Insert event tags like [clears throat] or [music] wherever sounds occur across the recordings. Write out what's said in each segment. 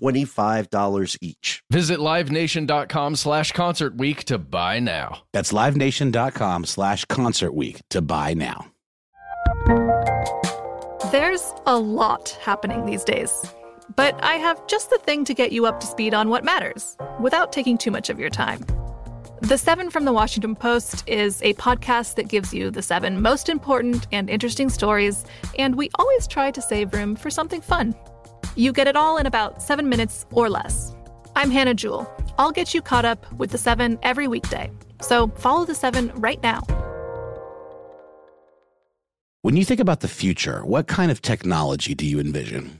$25 each. Visit livenation.com slash concert week to buy now. That's livenation.com slash concert week to buy now. There's a lot happening these days. But I have just the thing to get you up to speed on what matters without taking too much of your time. The Seven from the Washington Post is a podcast that gives you the seven most important and interesting stories, and we always try to save room for something fun. You get it all in about seven minutes or less. I'm Hannah Jewell. I'll get you caught up with the seven every weekday. So follow the seven right now. When you think about the future, what kind of technology do you envision?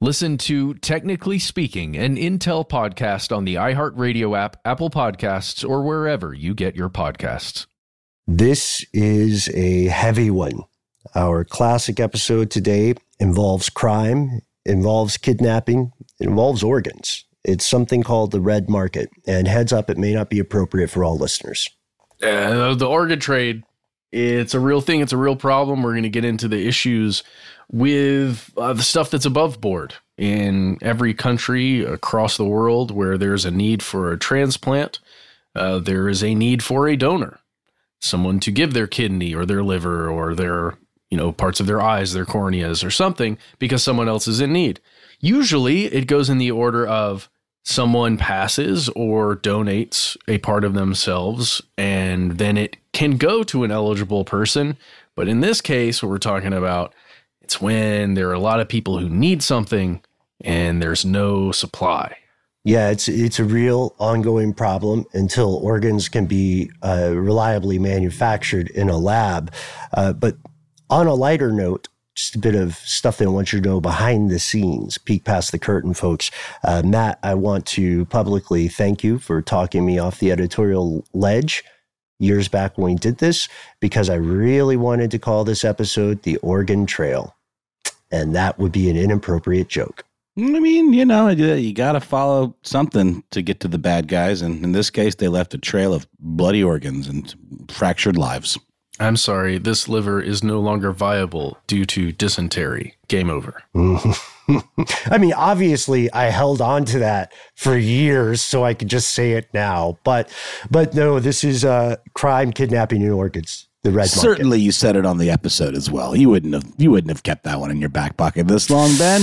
Listen to Technically Speaking, an Intel podcast on the iHeartRadio app, Apple Podcasts, or wherever you get your podcasts. This is a heavy one. Our classic episode today involves crime, involves kidnapping, it involves organs. It's something called the red market. And heads up, it may not be appropriate for all listeners. Uh, the organ trade, it's a real thing. It's a real problem. We're going to get into the issues with uh, the stuff that's above board in every country across the world where there's a need for a transplant. Uh, there is a need for a donor, someone to give their kidney or their liver or their, you know, parts of their eyes, their corneas or something because someone else is in need. Usually it goes in the order of someone passes or donates a part of themselves and then it can go to an eligible person. But in this case, what we're talking about, it's when there are a lot of people who need something and there's no supply. Yeah, it's it's a real ongoing problem until organs can be uh, reliably manufactured in a lab. Uh, but on a lighter note, just a bit of stuff that I want you to know behind the scenes, peek past the curtain, folks. Uh, Matt, I want to publicly thank you for talking me off the editorial ledge years back when we did this because I really wanted to call this episode the Oregon Trail. And that would be an inappropriate joke. I mean, you know, you, you got to follow something to get to the bad guys. And in this case, they left a trail of bloody organs and fractured lives. I'm sorry, this liver is no longer viable due to dysentery. Game over. [laughs] [laughs] I mean, obviously, I held on to that for years, so I could just say it now. But, but no, this is uh, crime, kidnapping, and organs. The red market. Certainly, you said it on the episode as well. You wouldn't have you wouldn't have kept that one in your back pocket this long, Ben.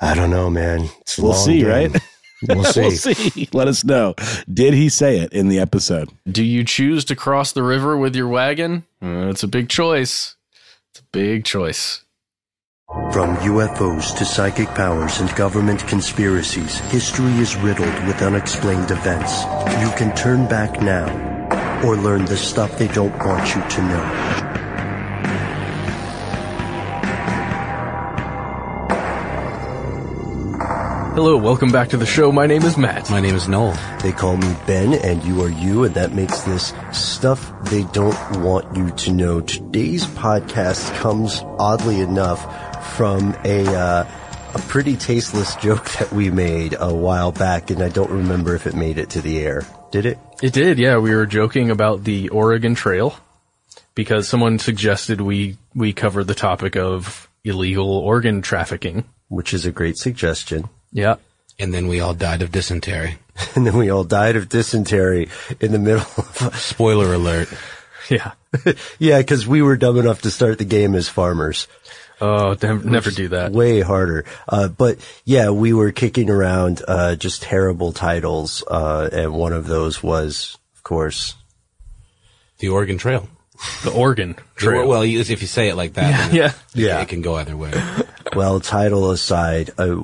I don't know, man. It's We'll long see, game. right? We'll [laughs] see. we'll see. Let us know. Did he say it in the episode? Do you choose to cross the river with your wagon? Uh, it's a big choice. It's a big choice. From UFOs to psychic powers and government conspiracies, history is riddled with unexplained events. You can turn back now or learn the stuff they don't want you to know. Hello, welcome back to the show. My name is Matt. My name is Noel. They call me Ben and you are you, and that makes this stuff they don't want you to know. Today's podcast comes oddly enough from a, uh, a pretty tasteless joke that we made a while back, and I don't remember if it made it to the air. Did it? It did, yeah. We were joking about the Oregon Trail because someone suggested we we cover the topic of illegal organ trafficking. Which is a great suggestion. Yeah. And then we all died of dysentery. [laughs] And then we all died of dysentery in the middle of, [laughs] Spoiler alert. Yeah. [laughs] yeah, because we were dumb enough to start the game as farmers. Oh, never, never do that. Way harder. Uh, but yeah, we were kicking around, uh, just terrible titles. Uh, and one of those was, of course, The Oregon Trail. The Oregon Trail. Well, if you say it like that, then yeah. Yeah. it can go either way. [laughs] well, title aside, uh,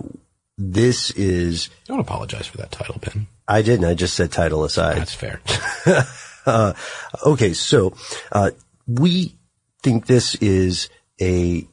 this is, Don't apologize for that title, Ben. I didn't, I just said title aside. That's fair. [laughs] Uh, okay, so uh, we think this is a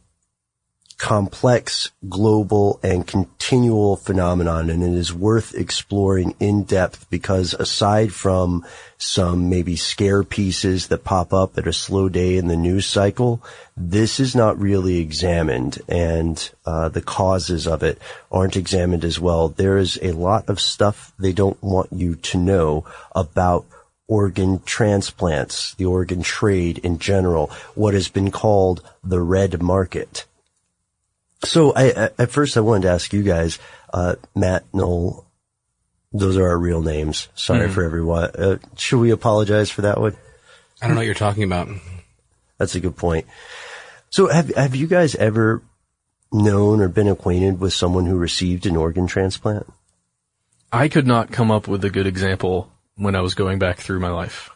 complex, global, and continual phenomenon, and it is worth exploring in depth because aside from some maybe scare pieces that pop up at a slow day in the news cycle, this is not really examined, and uh, the causes of it aren't examined as well. There is a lot of stuff they don't want you to know about organ transplants, the organ trade in general, what has been called the red market. So I, at first I wanted to ask you guys, uh, Matt, Noel, those are our real names. Sorry for everyone. Uh, should we apologize for that one? I don't know what you're talking about. That's a good point. So have, have you guys ever known or been acquainted with someone who received an organ transplant? I could not come up with a good example when I was going back through my life.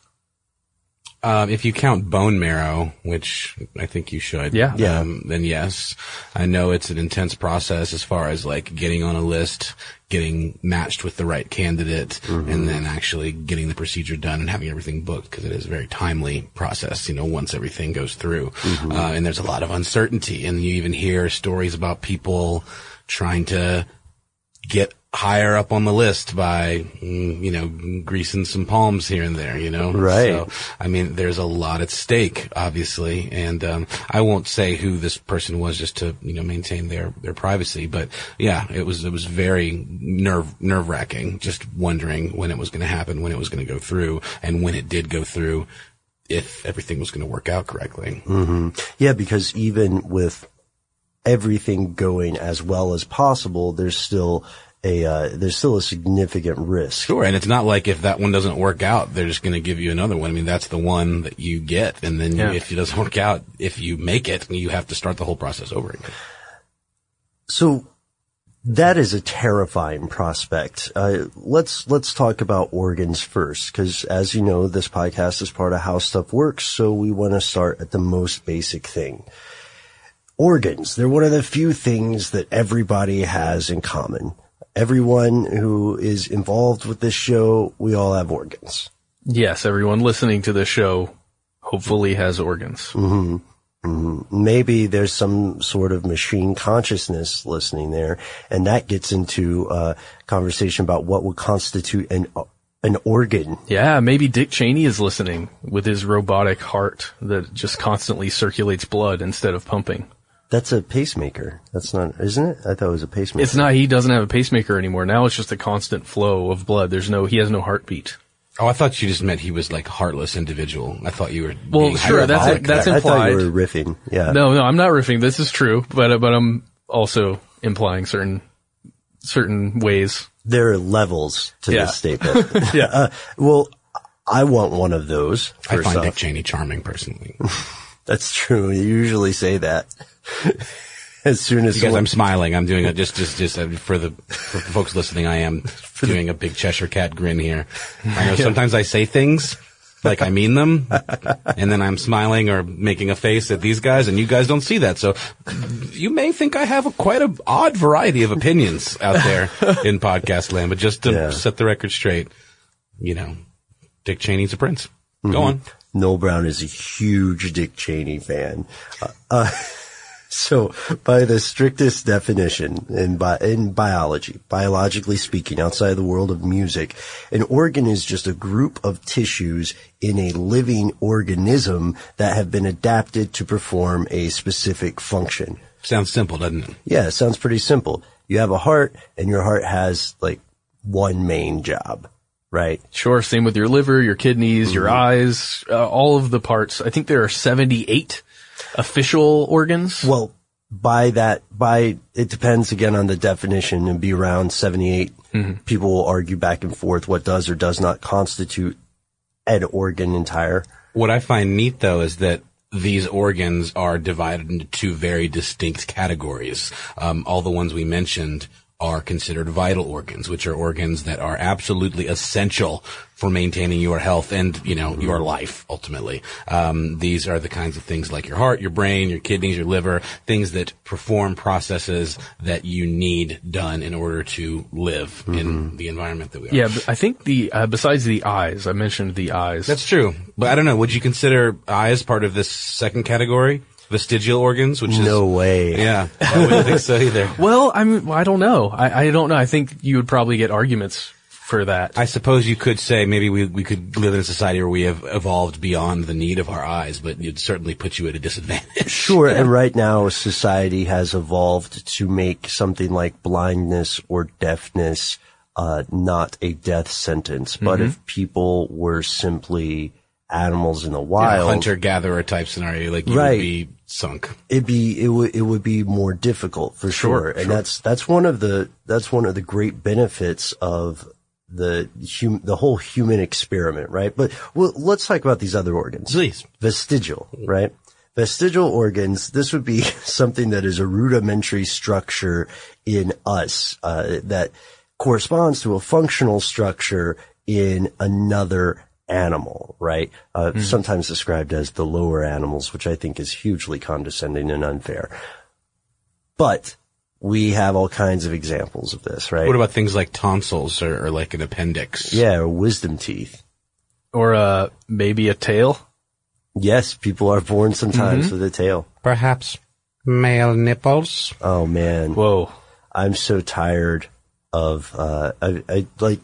Um, if you count bone marrow, which I think you should, Yeah. Yeah. um, then yes. I know it's an intense process as far as like getting on a list, getting matched with the right candidate, and then actually getting the procedure done and having everything booked because it is a very timely process, you know, once everything goes through. Uh, and there's a lot of uncertainty and you even hear stories about people trying to get higher up on the list by, you know, greasing some palms here and there, you know? Right. So, I mean, there's a lot at stake, obviously, and um, I won't say who this person was just to, you know, maintain their their privacy. But yeah, it was it was very nerve nerve wracking, just wondering when it was going to happen, when it was going to go through, and when it did go through, if everything was going to work out correctly. Yeah, because even with everything going as well as possible, there's still a uh, there's still a significant risk. Sure, and it's not like if that one doesn't work out, they're just going to give you another one. I mean, that's the one that you get, and then you, Yeah. if it doesn't work out, if you make it, you have to start the whole process over again. So that is a terrifying prospect. Uh, let's let's talk about organs first, because as you know, this podcast is part of how stuff works. So we want to start at the most basic thing. Organs. They're one of the few things that everybody has in common. Everyone who is involved with this show, we all have organs. Yes, everyone listening to this show hopefully has organs. Mm-hmm. Mm-hmm. maybe there's some sort of machine consciousness listening there, and that gets into a conversation about what would constitute an an organ. Yeah, maybe Dick Cheney is listening with his robotic heart that just constantly circulates blood instead of pumping. That's a pacemaker. That's not, isn't it? I thought it was a pacemaker. It's not, he doesn't have a pacemaker anymore. Now it's just a constant flow of blood. There's no, he has no heartbeat. Oh, I thought you just meant he was like a heartless individual. I thought you were. Well, being sure, that's hyperbolic. that's I, I thought implied. you were riffing. Yeah. No, no, I'm not riffing. This is true, but uh, but I'm also implying certain certain ways. There are levels to Yeah. this statement. [laughs] Yeah. [laughs] Uh, well, I want one of those. I find off. Dick Cheney charming personally. [laughs] That's true. You usually say that. [laughs] as soon as Because someone- I'm smiling, I'm doing it just, just, just uh, for the for folks listening. I am [laughs] doing a big Cheshire cat grin here. I know [laughs] sometimes I say things like I mean them, and then I'm smiling or making a face at these guys, and you guys don't see that. So you may think I have a, quite a odd variety of opinions out there in podcast land. But just to Yeah. set the record straight, you know, Dick Cheney's a prince. Mm-hmm. Go on. Noel Brown is a huge Dick Cheney fan. Uh, uh, so, by the strictest definition in, bi- in biology, biologically speaking, outside of the world of music, an organ is just a group of tissues in a living organism that have been adapted to perform a specific function. Sounds simple, doesn't it? Yeah, it sounds pretty simple. You have a heart, and your heart has like one main job. right? Sure. Same with your liver, your kidneys, your eyes, uh, all of the parts. I think there are 78 official organs. Well, by that, by, it depends again on the definition and be around 78. People will argue back and forth what does or does not constitute an organ entire. What I find neat though is that these organs are divided into two very distinct categories. Um, all the ones we mentioned are considered vital organs, which are organs that are absolutely essential for maintaining your health and, you know, your life ultimately. Um, these are the kinds of things like your heart, your brain, your kidneys, your liver, things that perform processes that you need done in order to live in the environment that we are. Yeah, but I think the, uh, besides the eyes, I mentioned the eyes. That's true. But I don't know. Would you consider eyes part of this second category? Vestigial organs, which is. No way. Yeah. I wouldn't think so either. [laughs] well, I'm, I don't know. I, I don't know. I think you would probably get arguments for that. I suppose you could say maybe we, we could live in a society where we have evolved beyond the need of our eyes, but it'd certainly put you at a disadvantage. [laughs] Sure. And right now, society has evolved to make something like blindness or deafness uh, not a death sentence. But if people were simply animals in the wild, Hunter gatherer type scenario, like you Right. would be sunk. it'd be it would it would be more difficult for sure, and that's that's one of the that's one of the great benefits of the hum, the whole human experiment, right? But well, let's talk about these other organs. Please. Vestigial, right? Vestigial organs. This would be [laughs] something that is a rudimentary structure in us uh, that corresponds to a functional structure in another animal, right? Uh, Sometimes described as the lower animals, which I think is hugely condescending and unfair. But we have all kinds of examples of this, right? What about things like tonsils or, or like an appendix? yeah, or wisdom teeth. or, uh, maybe a tail. Yes, people are born sometimes with a tail. Perhaps male nipples. Oh man, Whoa. I'm so tired of uh, I, I like.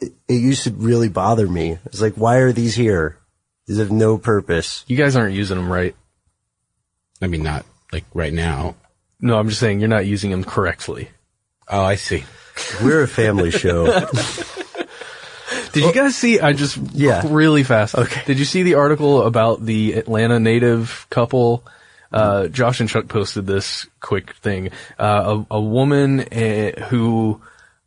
It, it used to really bother me. It's like, why are these here? These have no purpose. You guys aren't using them right. I mean, not like right now. No, I'm just saying you're not using them correctly. Oh, I see. We're a family show. [laughs] Did you guys see? I just Yeah. really fast. Okay. Did you see the article about the Atlanta native couple? Uh, Josh and Chuck posted this quick thing. Uh, a, a woman uh, who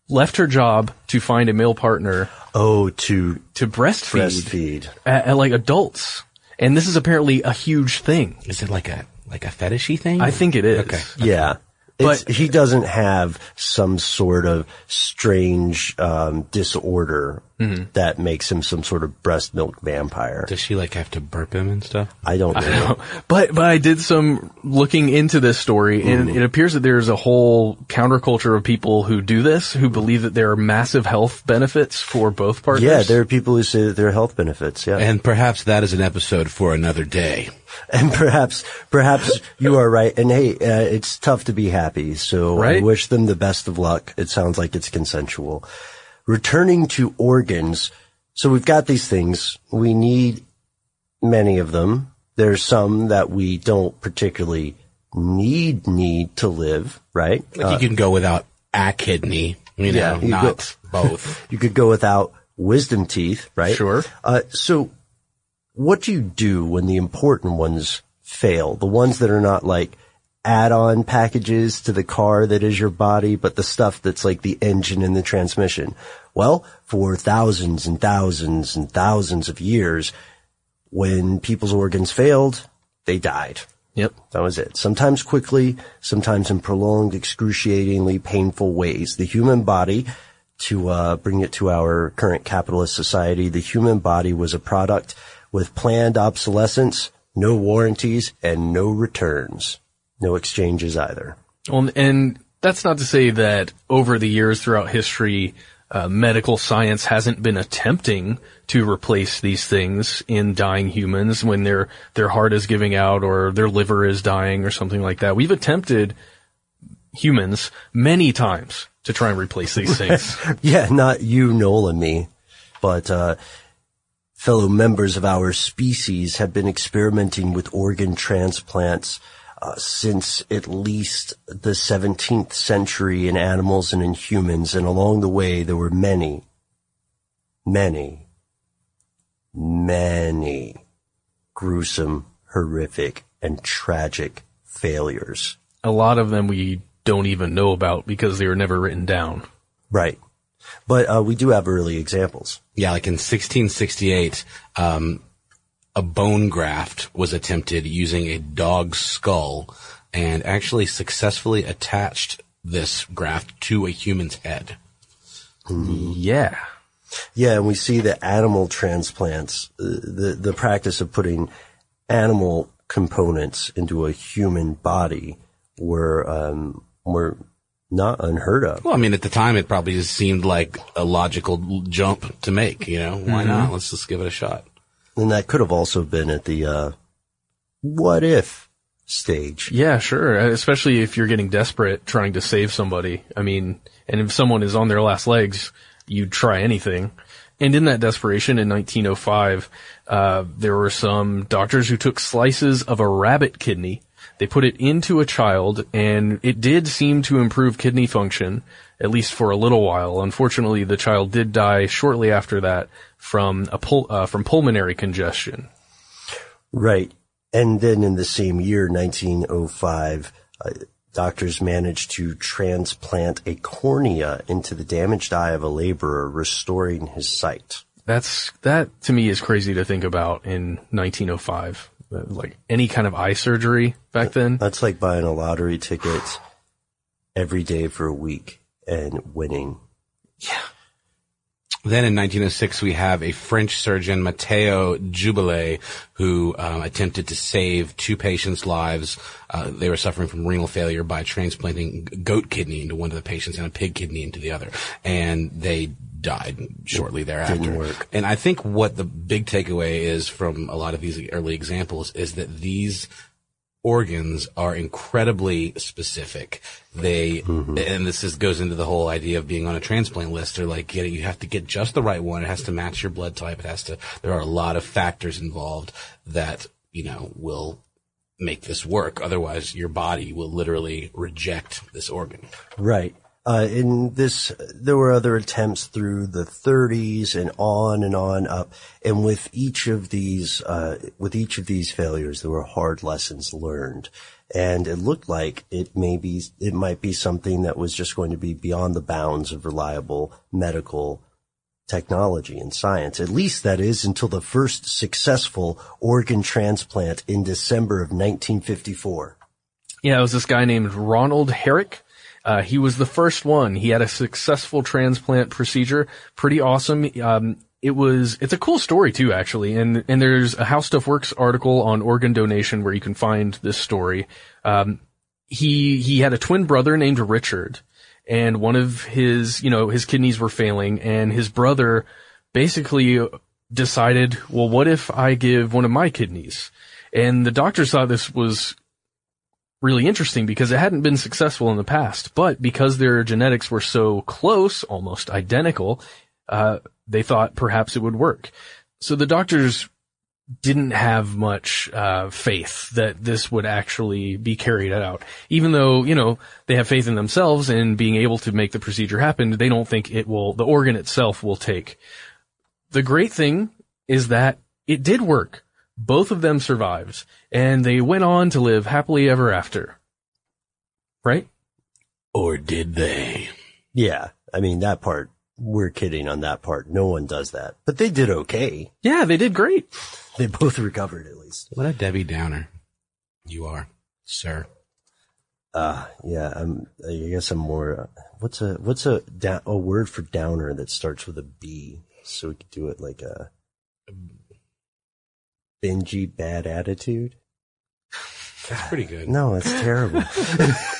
left her job to find a male partner oh, to to breastfeed, breastfeed. At, at like adults, and this is apparently a huge thing. Is it like a like a fetishy thing? I think it is. Okay. Yeah. It's, But- he doesn't have some sort of strange um, disorder that makes him some sort of breast milk vampire. Does she like have to burp him and stuff? I don't know. But but I did some looking into this story, and it appears that there's a whole counterculture of people who do this, who believe that there are massive health benefits for both partners. Yeah, there are people who say that there are health benefits. Yeah, And perhaps that is an episode for another day. And perhaps perhaps you are right. And hey, uh, it's tough to be happy. So I wish them the best of luck. It sounds like it's consensual. Returning to organs. So we've got these things. We need many of them. There's some that we don't particularly need need to live, right? Like you can go without a kidney, you know, Yeah, you not both. [laughs] You could go without wisdom teeth, right? Sure. Uh, so what do you do when the important ones fail? The ones that are not like add-on packages to the car that is your body, but the stuff that's like the engine and the transmission. Well, for thousands and thousands and thousands of years, when people's organs failed, they died. Yep. That was it. Sometimes quickly, sometimes in prolonged, excruciatingly painful ways. The human body, to uh, bring it to our current capitalist society, the human body was a product with planned obsolescence, no warranties, and no returns. No exchanges either. Well, and that's not to say that over the years throughout history, uh, medical science hasn't been attempting to replace these things in dying humans when their their heart is giving out or their liver is dying or something like that. We've attempted humans many times to try and replace these things. [laughs] Yeah, not you, Noel, and me, but uh, fellow members of our species have been experimenting with organ transplants uh, since at least the 17th century in animals and in humans, and along the way there were many, many, many gruesome, horrific, and tragic failures. A lot of them we don't even know about because they were never written down. Right. But uh, we do have early examples. Yeah, like in 1668, um, a bone graft was attempted using a dog's skull and actually successfully attached this graft to a human's head. Yeah. Yeah, and we see the animal transplants, uh, the the practice of putting animal components into a human body, were um, were not unheard of. Well, I mean, at the time, it probably just seemed like a logical jump to make. You know, why not? Let's just give it a shot. And that could have also been at the uh, what if stage. Yeah, sure. Especially if you're getting desperate trying to save somebody. I mean, and if someone is on their last legs, you'd try anything. And in that desperation in 1905, uh, there were some doctors who took slices of a rabbit kidney. They put it into a child and it did seem to improve kidney function, at least for a little while. Unfortunately, the child did die shortly after that from a pul- uh, from pulmonary congestion. Right. And then in the same year, 1905, uh, doctors managed to transplant a cornea into the damaged eye of a laborer, restoring his sight. That's that to me is crazy to think about in 1905. Like any kind of eye surgery back then. That's like buying a lottery ticket every day for a week and winning. Then in 1906, we have a French surgeon, Mathieu Jaboulay, who um, attempted to save two patients' lives. Uh, they were suffering from renal failure by transplanting goat kidney into one of the patients and a pig kidney into the other, and they died shortly thereafter. work. And I think what the big takeaway is from a lot of these early examples is that these organs are incredibly specific. They, mm-hmm. and this is, goes into the whole idea of being on a transplant list. They're like getting, you have to get just the right one. It has to match your blood type. It has to, there are a lot of factors involved that, you know, will make this work. Otherwise your body will literally reject this organ. Right. Uh, in this, there were other attempts through the 30s and on and on up. And with each of these, uh, with each of these failures, there were hard lessons learned. And it looked like it may be, it might be something that was just going to be beyond the bounds of reliable medical technology and science. At least that is until the first successful organ transplant in December of 1954. Yeah, it was this guy named Ronald Herrick. Uh, he was the first one. He had a successful transplant procedure. Pretty awesome. Um, it was, it's a cool story too, actually. And, and there's a How Stuff Works article on organ donation where you can find this story. Um, he, he had a twin brother named Richard and one of his, you know, his kidneys were failing and his brother basically decided, well, what if I give one of my kidneys? And the doctors thought this was really interesting because it hadn't been successful in the past, but because their genetics were so close, almost identical, uh, they thought perhaps it would work. So the doctors didn't have much uh, faith that this would actually be carried out. Even though, you know, they have faith in themselves and being able to make the procedure happen, they don't think it will, the organ itself will take. The great thing is that it did work. Both of them survived and they went on to live happily ever after. Right? Or did they? Yeah. I mean, that part, we're kidding on that part. No one does that. But they did okay. Yeah, they did great. They both recovered at least. What a Debbie Downer you are, sir. Uh, yeah, I'm, I guess I'm more, uh, what's a, what's a, da- a word for downer that starts with a B? So we could do it like a bingy bad attitude. That's pretty good. No, it's terrible. [laughs]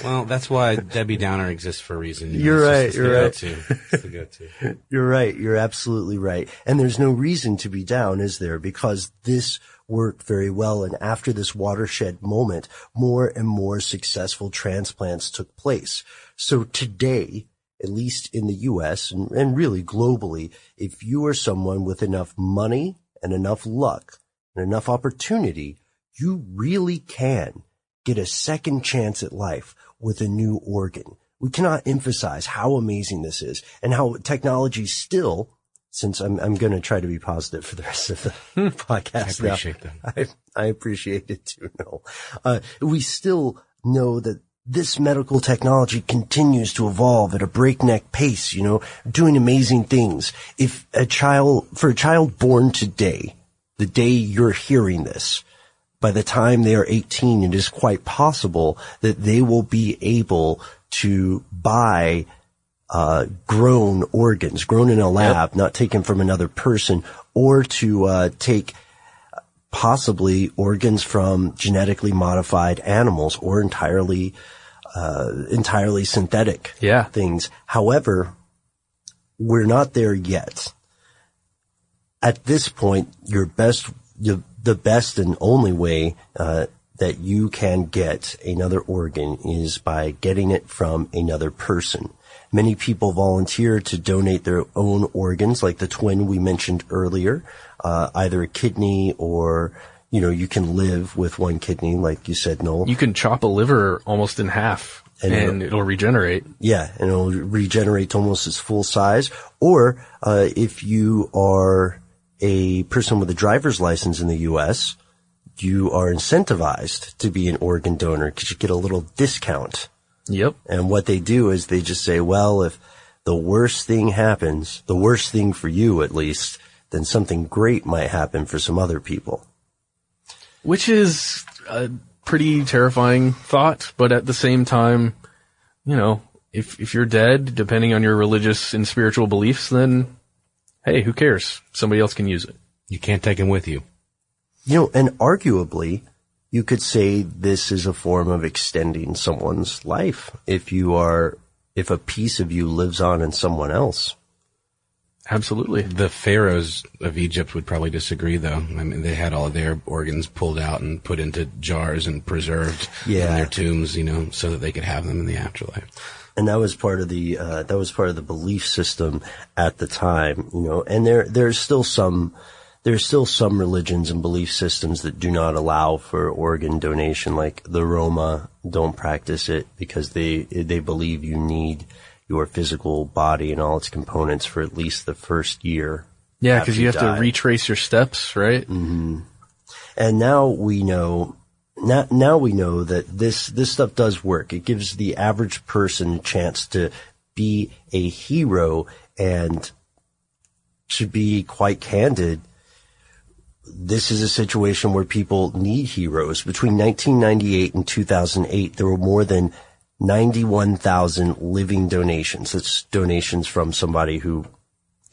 Well, that's why Debbie Downer exists for a reason. You you're it's right, It's you're right. [laughs] It's the go-to. [laughs] You're right. You're absolutely right. And there's no reason to be down, is there? Because this worked very well. And after this watershed moment, more and more successful transplants took place. So today, at least in the US and, and really globally, if you are someone with enough money and enough luck and enough opportunity, you really can get a second chance at life with a new organ. We cannot emphasize how amazing this is and how technology still since I'm I'm going to try to be positive for the rest of the podcast. I appreciate now. that. I I appreciate it too. No, uh, we still know that this medical technology continues to evolve at a breakneck pace. You know, doing amazing things. If a child for a child born today, the day you're hearing this, by the time they are 18, it is quite possible that they will be able to buy uh, grown organs, grown in a lab, not taken from another person, or to uh, take possibly organs from genetically modified animals or entirely uh, entirely synthetic Yeah. things. However, we're not there yet. At this point, your best, the, the best and only way uh, that you can get another organ is by getting it from another person. Many people volunteer to donate their own organs, like the twin we mentioned earlier, uh, either a kidney or, you know, you can live with one kidney, like you said, Noel. You can chop a liver almost in half And and, it'll- it'll regenerate. Yeah, and it'll regenerate to almost its full size. Or uh, if you are a person with a driver's license in the U.S., you are incentivized to be an organ donor because you get a little discount. Yep. And what they do is they just say, well, if the worst thing happens, the worst thing for you at least, then something great might happen for some other people. Which is a pretty terrifying thought, but at the same time, you know, if if you're dead, depending on your religious and spiritual beliefs, then hey, who cares? Somebody else can use it. You can't take them with you. You know, and arguably, you could say this is a form of extending someone's life if you are, if a piece of you lives on in someone else. Absolutely. The pharaohs of Egypt would probably disagree, though. I mean, they had all of their organs pulled out and put into jars and preserved Yeah. in their tombs, you know, so that they could have them in the afterlife. And that was part of the, uh, that was part of the belief system at the time, you know, and there, there's still some, there's still some religions and belief systems that do not allow for organ donation, like the Roma don't practice it because they, they believe you need your physical body and all its components for at least the first year Yeah, because you have die. to retrace your steps, right? And now we know, now, now we know that this, this stuff does work. It gives the average person a chance to be a hero and to be quite candid. This is a situation where people need heroes. Between 1998 and 2008, there were more than 91,000 living donations. That's donations from somebody who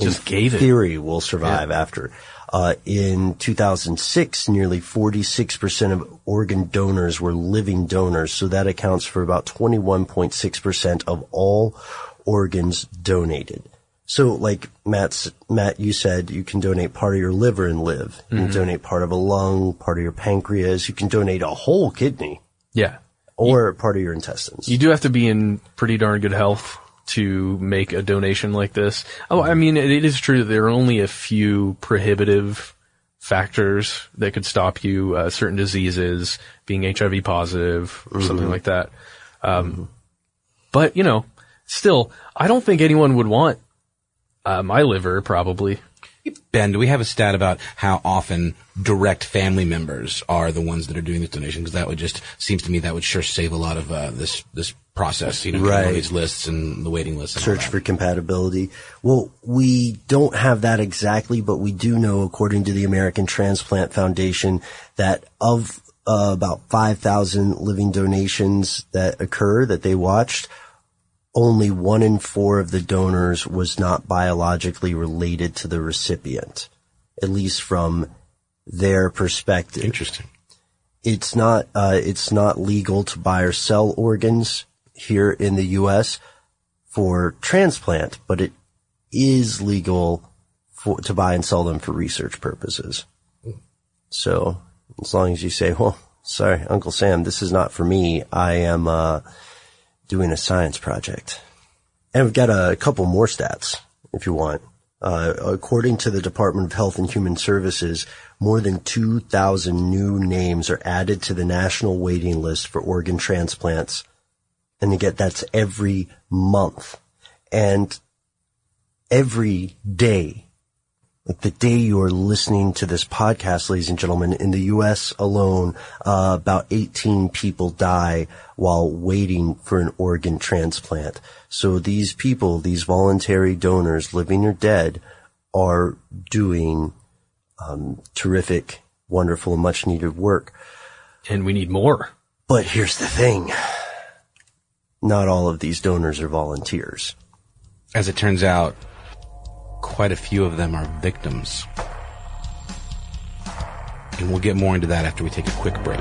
Just gave it. theory will survive after. Uh, in 2006, nearly 46% of organ donors were living donors, so that accounts for about 21.6% of all organs donated. So, like Matt's, Matt, you said you can donate part of your liver and live. You Mm-hmm. can donate part of a lung, part of your pancreas. You can donate a whole kidney Yeah. or part of your intestines. You do have to be in pretty darn good health to make a donation like this. Oh, I mean, it, is true that there are only a few prohibitive factors that could stop you, uh, certain diseases, being HIV positive or something like that. Um, but you know, still, I don't think anyone would want, uh, my liver probably. Ben, do we have a stat about how often direct family members are the ones that are doing this donation? Because that would just seems to me that would sure save a lot of uh, this this process. You know, Right. these lists and the waiting lists. And search for compatibility. Well, we don't have that exactly, but we do know, according to the American Transplant Foundation, that of uh, about 5,000 living donations that occur that they watched, only one in four of the donors was not biologically related to the recipient, at least from their perspective Interesting. it's not uh, it's not legal to buy or sell organs here in the U.S. for transplant, but it is legal for to buy and sell them for research purposes. So as long as you say, "Well, sorry, Uncle Sam, this is not for me. I am uh, doing a science project," and we've got a couple more stats if you want. Uh, according to the Department of Health and Human Services, more than 2,000 new names are added to the national waiting list for organ transplants. And again, that's every month. And every day the day you're listening to this podcast, ladies and gentlemen, in the U.S. alone, uh, about 18 people die while waiting for an organ transplant. So these people, these voluntary donors, living or dead, are doing um, terrific, wonderful, much needed work. And we need more. But here's the thing. Not all of these donors are volunteers. As it turns out, quite a few of them are victims. And we'll get more into that after we take a quick break.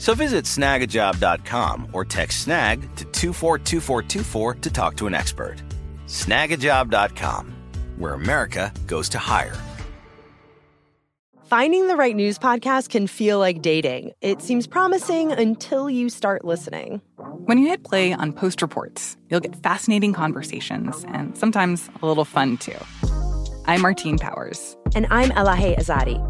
So visit snagajob.com or text snag to 242424 to talk to an expert. Snagajob.com, where America goes to hire. Finding the right news podcast can feel like dating. It seems promising until you start listening. When you hit play on Post Reports, you'll get fascinating conversations and sometimes a little fun too. I'm Martine Powers. And I'm Elahe Izadi.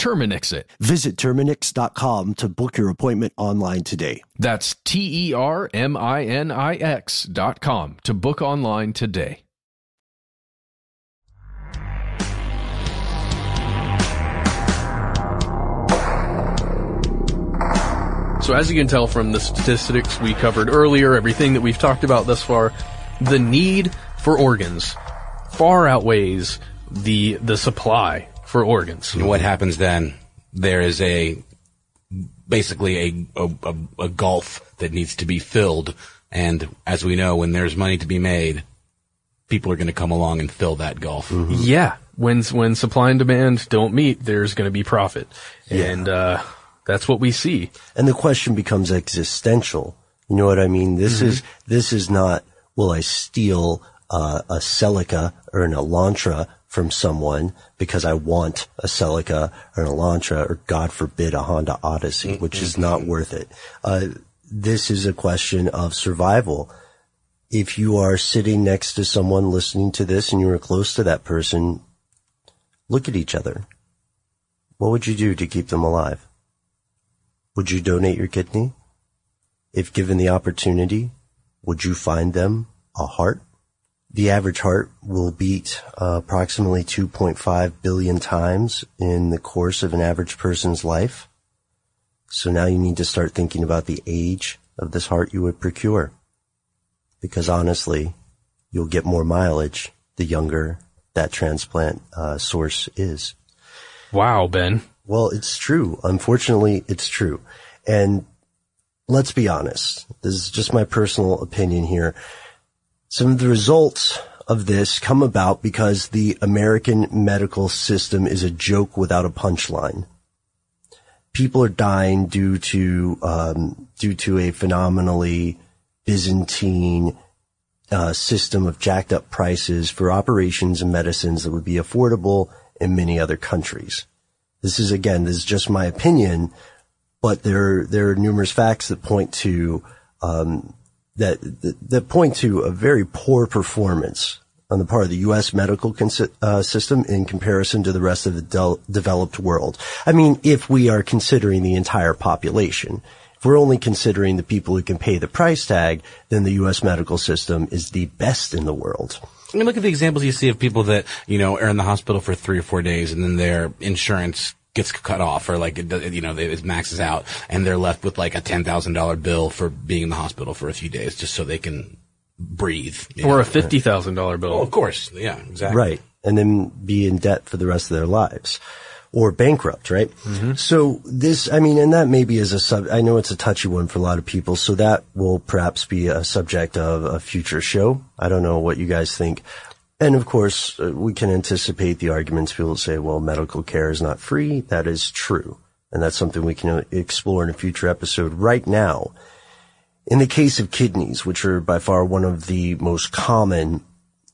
Terminix it. Visit Terminix.com to book your appointment online today. That's T E R M I N I X dot com to book online today. So, as you can tell from the statistics we covered earlier, everything that we've talked about thus far, the need for organs far outweighs the the supply for organs. And what happens then? There is a basically a, a, a, a gulf that needs to be filled. And as we know, when there's money to be made, people are going to come along and fill that gulf. Yeah, when when supply and demand don't meet, there's going to be profit, and uh, that's what we see. And the question becomes existential. You know what I mean? This is, this is not, will I steal uh, a Celica or an Elantra from someone because I want a Celica or an Elantra or God forbid a Honda Odyssey, which is not worth it. Uh, this is a question of survival. If you are sitting next to someone listening to this and you are close to that person, look at each other. What would you do to keep them alive? Would you donate your kidney? If given the opportunity, would you find them a heart? The average heart will beat uh, approximately 2.5 billion times in the course of an average person's life. So now you need to start thinking about the age of this heart you would procure. Because honestly, you'll get more mileage the younger that transplant uh, source is. Wow, Ben. Well, it's true. Unfortunately, it's true. And let's be honest. This is just my personal opinion here. Some of the results of this come about because the American medical system is a joke without a punchline. People are dying due to um, due to a phenomenally Byzantine uh, system of jacked up prices for operations and medicines that would be affordable in many other countries. This is again, this is just my opinion, but there there are numerous facts that point to um, that, that, point to a very poor performance on the part of the U.S. medical consi- uh, system in comparison to the rest of the de- developed world. I mean, if we are considering the entire population, if we're only considering the people who can pay the price tag, then the U.S. medical system is the best in the world. I mean, look at the examples you see of people that, you know, are in the hospital for three or four days and then their insurance gets cut off or like it, you know it maxes out and they're left with like a ten thousand dollar bill for being in the hospital for a few days just so they can breathe or know? a fifty thousand dollar bill. Oh, of course, yeah, exactly. Right, and then be in debt for the rest of their lives. Or bankrupt, right? Mm-hmm. So this, I mean, and that maybe is a sub, I know it's a touchy one for a lot of people, so that will perhaps be a subject of a future show. I don't know what you guys think. And of course, uh, we can anticipate the arguments. People say, well, medical care is not free. That is true. And that's something we can uh, explore in a future episode right now. In the case of kidneys, which are by far one of the most common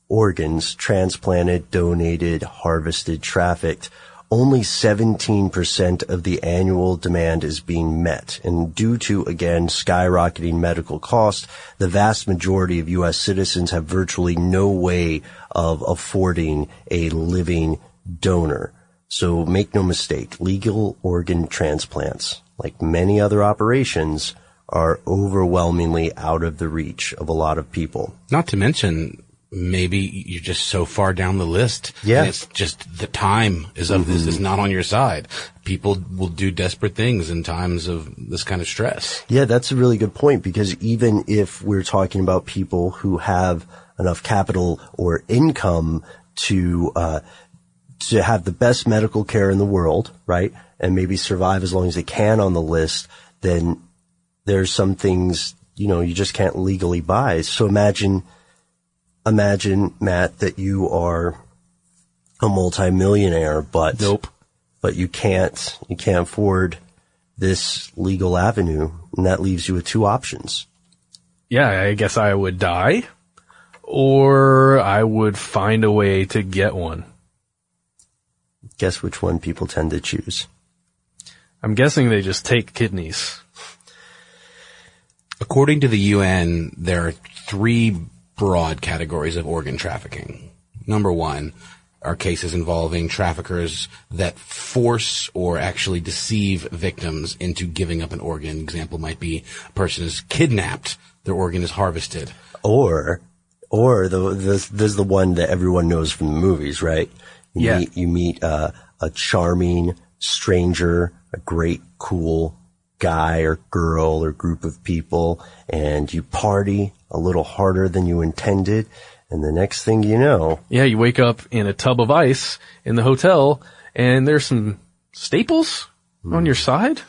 organs transplanted, donated, harvested, trafficked, only 17% of the annual demand is being met. And due to, again, skyrocketing medical costs, the vast majority of U.S. citizens have virtually no way of affording a living donor. So make no mistake, legal organ transplants, like many other operations, are overwhelmingly out of the reach of a lot of people. Not to mention, maybe you're just so far down the list. Yeah. it's just the time is of mm-hmm. this is not on your side. People will do desperate things in times of this kind of stress. Yeah, that's a really good point because even if we're talking about people who have enough capital or income to, uh, to have the best medical care in the world, right? And maybe survive as long as they can on the list, then there's some things, you know, you just can't legally buy. So imagine, imagine, Matt, that you are a multimillionaire, but nope, but you can't you can't afford this legal avenue, and that leaves you with two options. Yeah, I guess I would die, or I would find a way to get one. Guess which one people tend to choose. I'm guessing they just take kidneys. According to the UN, there are three broad categories of organ trafficking. Number one are cases involving traffickers that force or actually deceive victims into giving up an organ. Example might be a person is kidnapped, their organ is harvested. Or, or the, this, this is the one that everyone knows from the movies, right? You yeah. Meet, you meet uh, a charming stranger, a great, cool guy or girl or group of people and you party a little harder than you intended. And the next thing you know. Yeah, you wake up in a tub of ice in the hotel and there's some staples mm. on your side.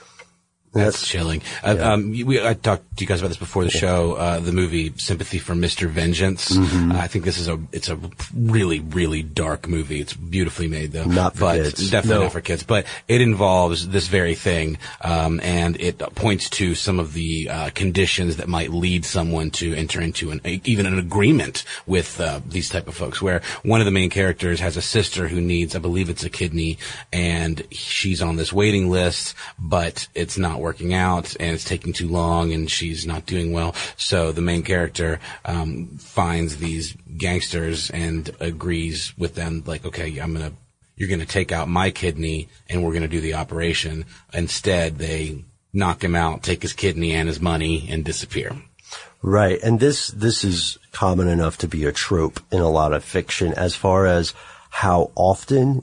That's, chilling. Uh, um, we, I talked to you guys about this before the show. Uh, the movie Sympathy for Mr. Vengeance. Mm-hmm. Uh, I think this is a it's a really really dark movie. It's beautifully made though. Not for but kids. Definitely no. not for kids. But it involves this very thing, um, and it points to some of the uh, conditions that might lead someone to enter into an even an agreement with uh, these type of folks. Where one of the main characters has a sister who needs, I believe it's a kidney, and she's on this waiting list, but it's not not working out and it's taking too long and she's not doing well. So the main character um, finds these gangsters and agrees with them, like, okay, I'm gonna, you're gonna take out my kidney and we're gonna do the operation. Instead, they knock him out, take his kidney and his money, and disappear. Right. And this, this is common enough to be a trope in a lot of fiction as far as how often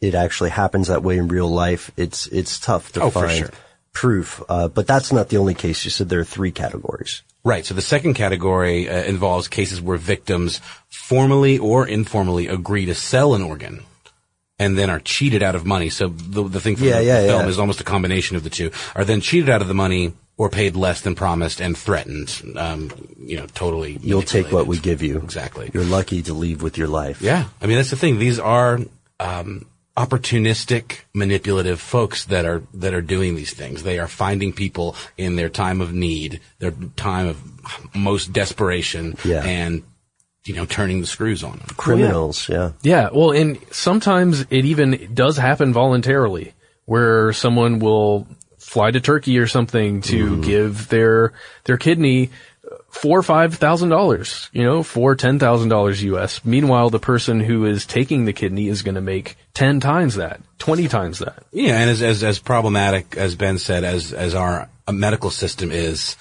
it actually happens that way in real life. It's, it's tough to Oh, for find sure. Proof. Uh, but that's not the only case. You said there are three categories. Right. So the second category uh, involves cases where victims formally or informally agree to sell an organ and then are cheated out of money. So the, the thing from Yeah, the, yeah, the film yeah. is almost a combination of the two. Are then cheated out of the money or paid less than promised and threatened. Um, you know, totally. You'll take what we give you. Exactly. You're lucky to leave with your life. Yeah. I mean, that's the thing. These are, um, opportunistic, manipulative folks that are, that are doing these things. They are finding people in their time of need, their time of most desperation, Yeah. and, you know, turning the screws on them. Criminals. Yeah. Yeah, well, and sometimes it even does happen voluntarily, where someone will fly to Turkey or something to mm. give their their kidney four or five thousand dollars, you know, for ten thousand dollars US. Meanwhile, the person who is taking the kidney is going to make ten times that, twenty times that. Yeah, and as, as as problematic as Ben said, as as our uh, medical system is,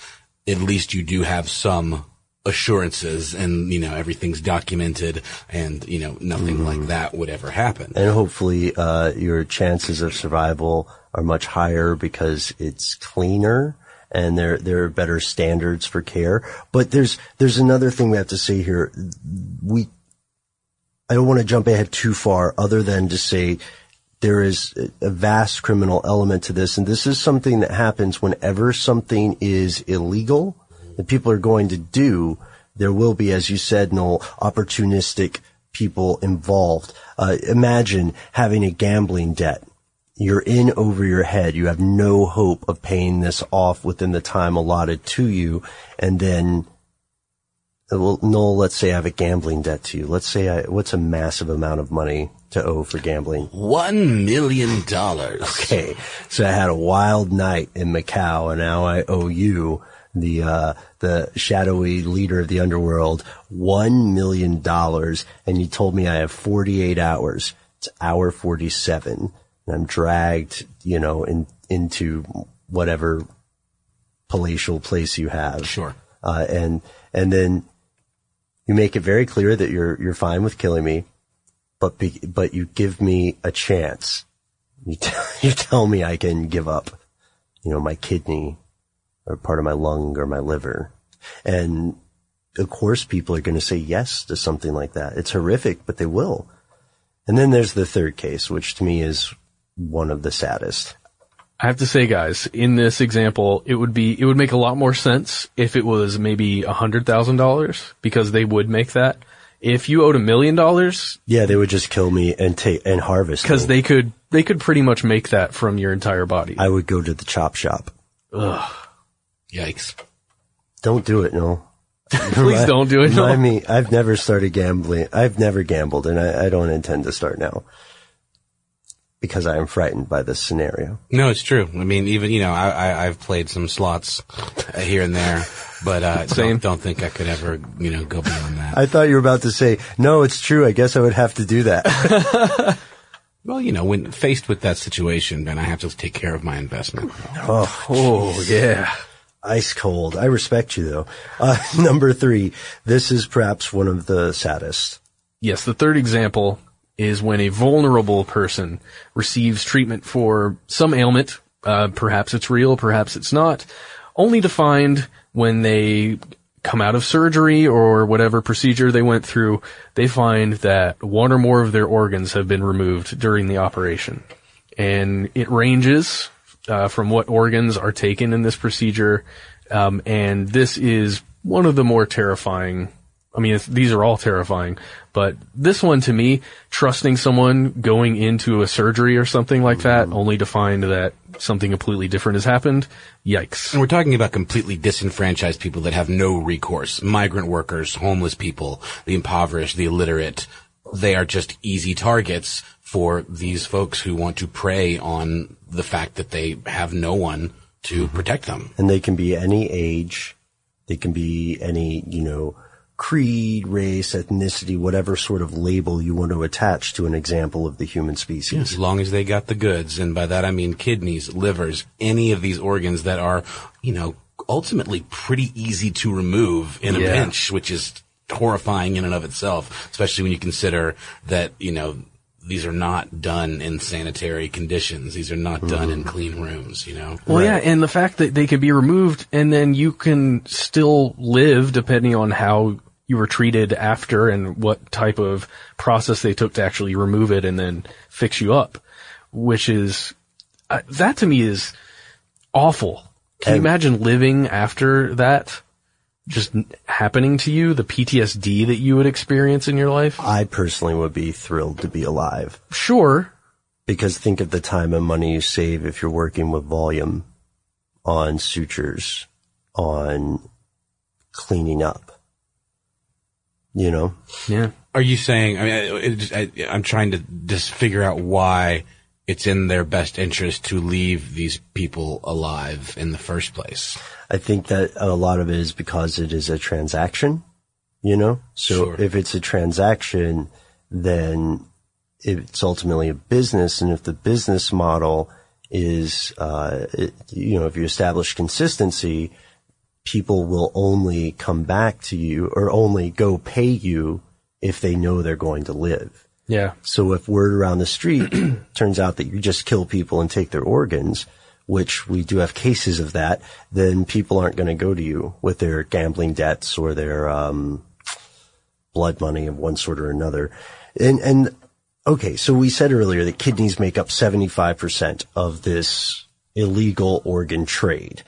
at least you do have some assurances, and you know everything's documented, and you know nothing like that would ever happen. And hopefully, uh, your chances of survival are much higher because it's cleaner and there, there are better standards for care. But there's, there's another thing we have to say here. We, I don't want to jump ahead too far other than to say there is a vast criminal element to this. And this is something that happens whenever something is illegal that people are going to do. There will be, as you said, Noel, opportunistic people involved. Uh, imagine having a gambling debt. You're in over your head. You have no hope of paying this off within the time allotted to you. And then well, Noel, let's say I have a gambling debt to you. Let's say I, what's a massive amount of money to owe for gambling? One million dollars. Okay. So I had a wild night in Macau and now I owe you, the, uh, the shadowy leader of the underworld, one million dollars. And you told me I have 48 hours. It's hour 47 and I'm dragged, you know, in, into whatever palatial place you have. Sure. Uh, and, and then you make it very clear that you're, you're fine with killing me, but, be, but you give me a chance. You, t- [laughs] you tell me I can give up, you know, my kidney or part of my lung or my liver. And of course people are going to say yes to something like that. It's horrific, but they will. And then there's the third case, which to me is one of the saddest. I have to say, guys, in this example, it would be, it would make a lot more sense if it was maybe a hundred thousand dollars because they would make that. If you owed a million dollars, Yeah, they would just kill me and take and harvest because me. they could, they could pretty much make that from your entire body. I would go to the chop shop. Ugh. Yikes. Don't do it, no. [laughs] Please don't do it. No. Remind me, I've never started gambling. I've never gambled, and I, I don't intend to start now because I am frightened by this scenario. No, it's true. I mean, even you know, I, I I've played some slots uh, here and there, but uh, Same. don't, don't think I could ever you know go beyond that. I thought you were about to say, "No, it's true. I guess I would have to do that." [laughs] well, you know, when faced with that situation, then I have to take care of my investment. oh yeah. Ice cold. I respect you though. Uh, [laughs] number three. This is perhaps one of the saddest. Yes, the third example is when a vulnerable person receives treatment for some ailment. Uh, perhaps it's real, perhaps it's not, only to find when they come out of surgery or whatever procedure they went through, they find that one or more of their organs have been removed during the operation. And it ranges uh, from what organs are taken in this procedure. Um, and this is one of the more terrifying I mean, these are all terrifying, but this one to me, trusting someone going into a surgery or something like that, mm-hmm. only to find that something completely different has happened. Yikes. And we're talking about completely disenfranchised people that have no recourse. Migrant workers, homeless people, the impoverished, the illiterate. They are just easy targets for these folks who want to prey on the fact that they have no one to mm-hmm. protect them. And they can be any age. They can be any, you know, creed, race, ethnicity, whatever sort of label you want to attach to an example of the human species. As long as they got the goods, and by that I mean kidneys, livers, any of these organs that are, you know, ultimately pretty easy to remove in a Yeah. pinch, which is horrifying in and of itself, especially when you consider that, you know, these are not done in sanitary conditions. These are not done in mm-hmm. clean rooms, you know? Well, yeah, and the fact that they could be removed and then you can still live depending on how you were treated after and what type of process they took to actually remove it and then fix you up, which is, uh, that to me is awful. Can you imagine living after that? Just happening to you, the PTSD that you would experience in your life? I personally would be thrilled to be alive Sure. because think of the time and money you save if you're working with volume on sutures, on cleaning up. You know? Yeah. Are you saying? I mean, I, it, I, i'm trying to just figure out why it's in their best interest to leave these people alive in the first place. I think that a lot of it is because it is a transaction, you know? So Sure. if it's a transaction, then it's ultimately a business. And if the business model is, uh, it, you know, if you establish consistency, people will only come back to you or only go pay you if they know they're going to live. Yeah. So if word around the street [clears throat] turns out that you just kill people and take their organs, which we do have cases of that, then people aren't going to go to you with their gambling debts or their um, blood money of one sort or another. And and okay, so we said earlier that kidneys make up 75% of this illegal organ trade.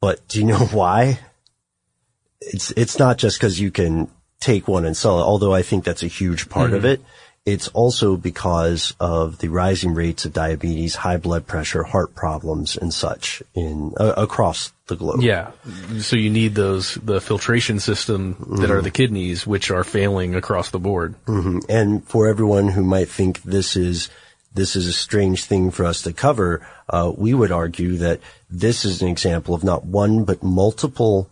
But do you know [laughs] why? It's it's not just because you can take one and sell it, although I think that's a huge part of it. It's also because of the rising rates of diabetes, high blood pressure, heart problems, and such in uh, across the globe. Yeah. So you need those, the filtration system that are the kidneys, which are failing across the board. And for everyone who might think this is this is a strange thing for us to cover, uh, we would argue that this is an example of not one but multiple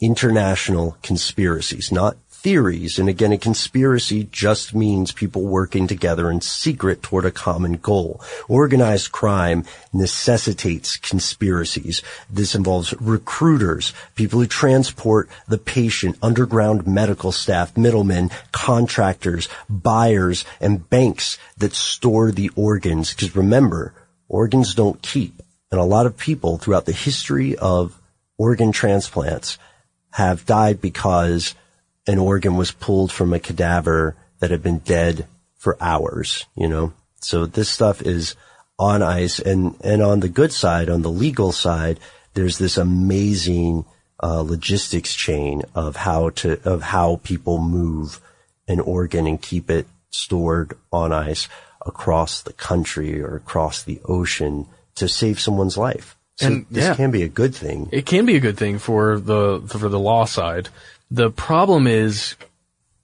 international conspiracies, not theories. And again, a conspiracy just means people working together in secret toward a common goal. Organized crime necessitates conspiracies. This involves recruiters, people who transport the patient, underground medical staff, middlemen, contractors, buyers, and banks that store the organs. Because remember, organs don't keep. And a lot of people throughout the history of organ transplants have died because an organ was pulled from a cadaver that had been dead for hours, you know? So this stuff is on ice and, and on the good side, on the legal side, there's this amazing, uh, logistics chain of how to, of how people move an organ and keep it stored on ice across the country or across the ocean to save someone's life. So And, this yeah. can be a good thing. It can be a good thing for the, for the law side. The problem is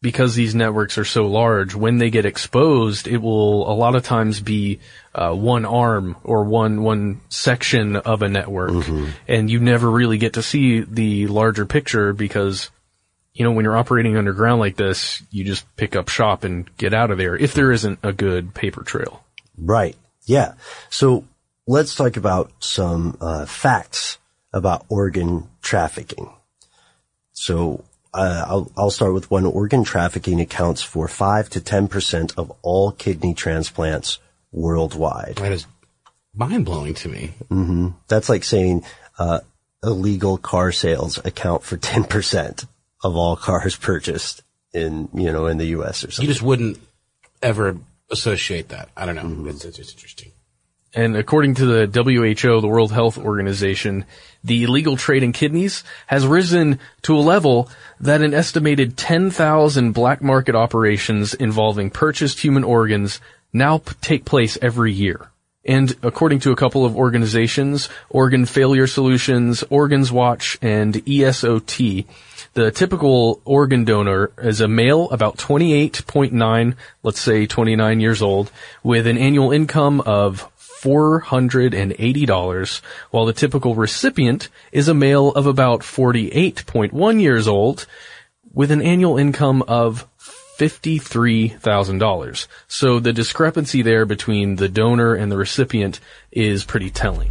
because these networks are so large, when they get exposed, it will a lot of times be uh, one arm or one one section of a network, and you never really get to see the larger picture because you know when you're operating underground like this, you just pick up shop and get out of there if there isn't a good paper trail. Right. Yeah. So let's talk about some uh, facts about organ trafficking. So uh, I'll, I'll start with one. Organ trafficking accounts for five to ten percent of all kidney transplants worldwide. That is mind blowing to me. That's like saying uh, illegal car sales account for ten percent of all cars [laughs] purchased in you know in the U.S. or something. You just wouldn't ever associate that. I don't know. It's, it's, it's interesting. And according to the WHO, the World Health Organization, the illegal trade in kidneys has risen to a level that an estimated 10,000 black market operations involving purchased human organs now p- take place every year. And according to a couple of organizations, Organ Failure Solutions, Organs Watch, and ESOT, the typical organ donor is a male about 28.9, let's say 29 years old, with an annual income of $480, while the typical recipient is a male of about 48.1 years old with an annual income of $53,000. So the discrepancy there between the donor and the recipient is pretty telling.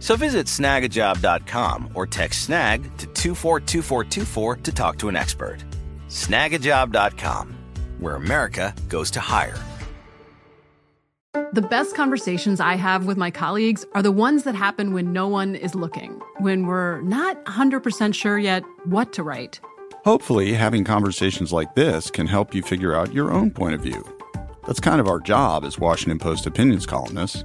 So visit snagajob.com or text snag to 242424 to talk to an expert. Snagajob.com, where America goes to hire. The best conversations I have with my colleagues are the ones that happen when no one is looking, when we're not 100% sure yet what to write. Hopefully, having conversations like this can help you figure out your own point of view. That's kind of our job as Washington Post opinions columnists.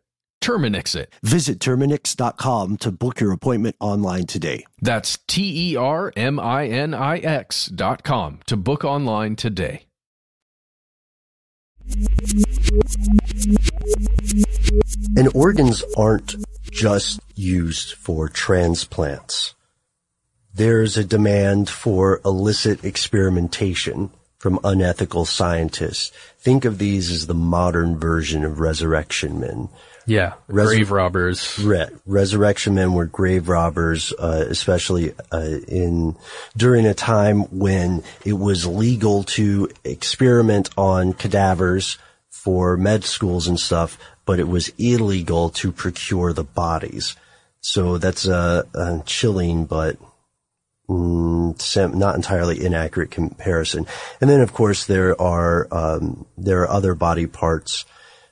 Terminix it. Visit Terminix.com to book your appointment online today. That's T E R M I N I X dot com to book online today. And organs aren't just used for transplants. There's a demand for illicit experimentation from unethical scientists. Think of these as the modern version of resurrection men. Yeah, grave robbers. Re- resurrection men were grave robbers, uh, especially uh, in during a time when it was legal to experiment on cadavers for med schools and stuff, but it was illegal to procure the bodies. So that's a, a chilling, but mm, not entirely inaccurate comparison. And then, of course, there are um, there are other body parts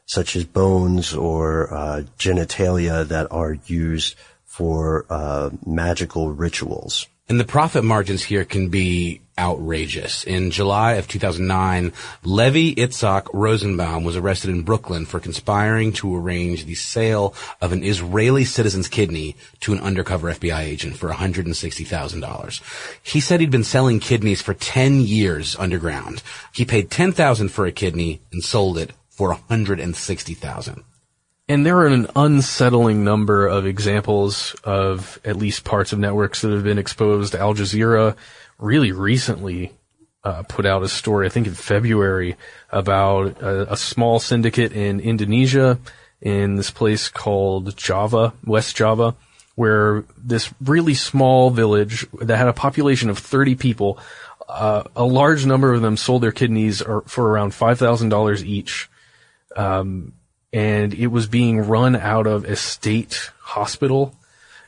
such as bones or uh, genitalia that are used for uh, magical rituals. And the profit margins here can be outrageous. In July of 2009, Levi Itzhak Rosenbaum was arrested in Brooklyn for conspiring to arrange the sale of an Israeli citizen's kidney to an undercover FBI agent for $160,000. He said he'd been selling kidneys for 10 years underground. He paid 10,000 for a kidney and sold it for 160,000. And there are an unsettling number of examples of at least parts of networks that have been exposed. Al Jazeera really recently uh, put out a story, I think in February, about a, a small syndicate in Indonesia, in this place called Java, West Java, where this really small village that had a population of 30 people, uh, a large number of them sold their kidneys for around $5,000 each. Um, and it was being run out of a state hospital.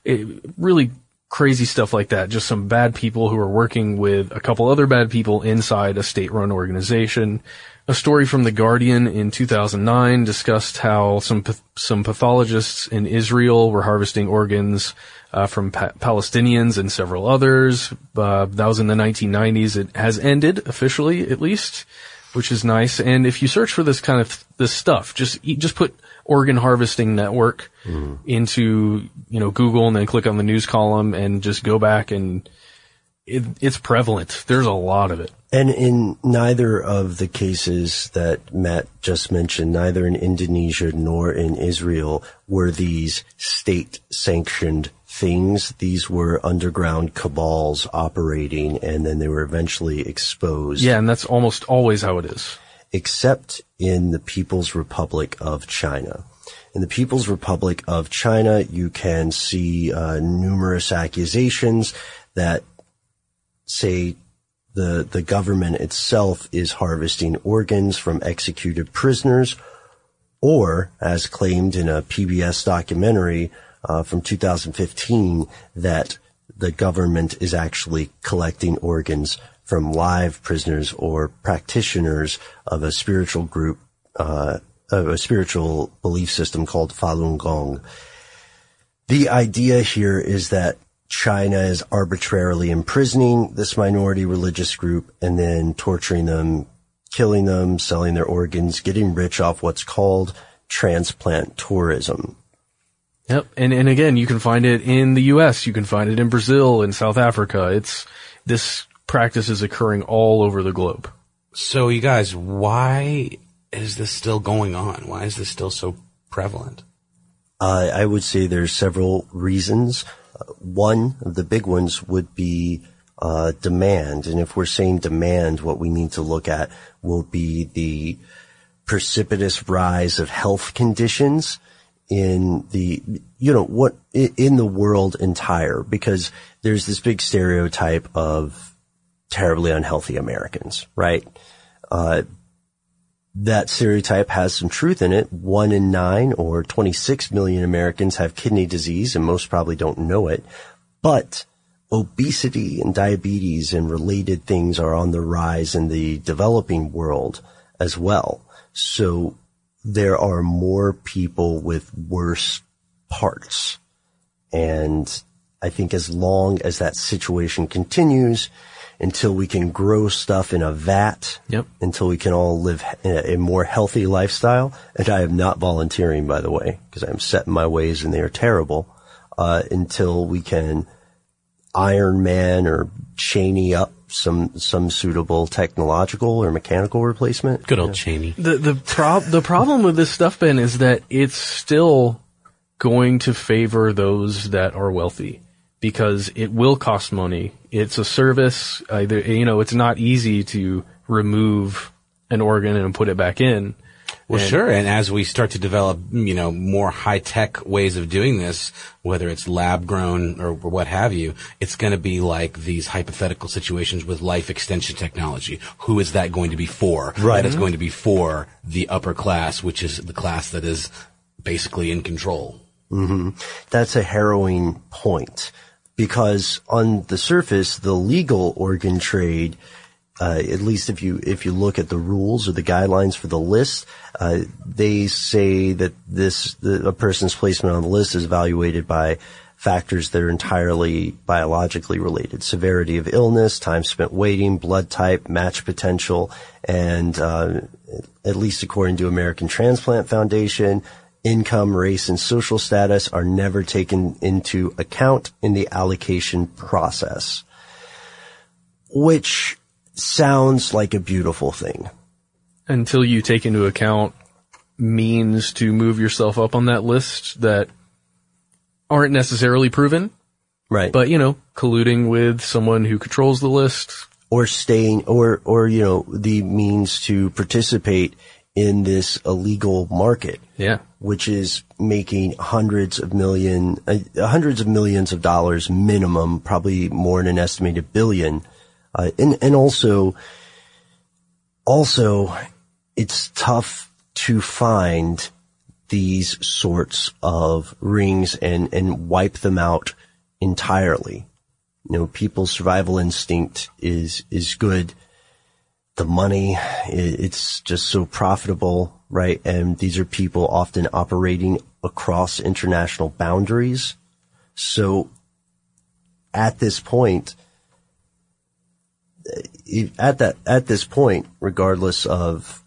It, really crazy stuff like that. Just some bad people who are working with a couple other bad people inside a state run organization. A story from The Guardian in 2009 discussed how some, some pathologists in Israel were harvesting organs uh, from pa- Palestinians and several others. Uh, that was in the 1990s. It has ended officially, at least which is nice. And if you search for this kind of this stuff, just just put organ harvesting network mm. into you know Google and then click on the news column and just go back and it, it's prevalent. There's a lot of it. And in neither of the cases that Matt just mentioned, neither in Indonesia nor in Israel were these state sanctioned things. These were underground cabals operating and then they were eventually exposed. Yeah, and that's almost always how it is. Except in the People's Republic of China. In the People's Republic of China, you can see uh, numerous accusations that say the the government itself is harvesting organs from executed prisoners, or as claimed in a PBS documentary, uh, from 2015 that the government is actually collecting organs from live prisoners or practitioners of a spiritual group, uh, of a spiritual belief system called Falun Gong. The idea here is that China is arbitrarily imprisoning this minority religious group and then torturing them, killing them, selling their organs, getting rich off what's called transplant tourism. Yep. And, and again, you can find it in the U.S. You can find it in Brazil, in South Africa. It's, this practice is occurring all over the globe. So you guys, why is this still going on? Why is this still so prevalent? Uh, I would say there's several reasons. Uh, one of the big ones would be uh, demand. And if we're saying demand, what we need to look at will be the precipitous rise of health conditions in the, you know, what, in the world entire, because there's this big stereotype of terribly unhealthy Americans, right? Uh, that stereotype has some truth in it. One in nine or 26 million Americans have kidney disease and most probably don't know it. But obesity and diabetes and related things are on the rise in the developing world as well. So there are more people with worse parts. And I think as long as that situation continues, until we can grow stuff in a vat, yep. until we can all live a, more healthy lifestyle, and I am not volunteering, by the way, because I'm set in my ways and they are terrible, uh, until we can Iron Man or Cheney up some some suitable technological or mechanical replacement. Good old Cheney. The the prob the problem with this stuff, Ben, is that it's still going to favor those that are wealthy because it will cost money. It's a service. Uh, Either you know, it's not easy to remove an organ and put it back in. Well, and, sure. And as we start to develop, you know, more high tech ways of doing this, whether it's lab grown or what have you, it's going to be like these hypothetical situations with life extension technology. Who is that going to be for? Right. That is going to be for the upper class, which is the class that is basically in control. Mm-hmm. That's a harrowing point because on the surface, the legal organ trade uh, at least if you if you look at the rules or the guidelines for the list, uh, they say that this the, a person's placement on the list is evaluated by factors that are entirely biologically related: severity of illness, time spent waiting, blood type, match potential, and uh, at least according to American Transplant Foundation, income, race, and social status are never taken into account in the allocation process. Which sounds like a beautiful thing. Until you take into account means to move yourself up on that list that aren't necessarily proven. Right. But, you know, colluding with someone who controls the list. or staying, or, or, you know, the means to participate in this illegal market. Yeah. Which is making hundreds of million, uh, hundreds of millions of dollars minimum, probably more than an estimated billion. Uh, and, and also, also, it's tough to find these sorts of rings and, and wipe them out entirely. You know, people's survival instinct is, is good. The money, it's just so profitable, right? And these are people often operating across international boundaries. So at this point, at that, at this point, regardless of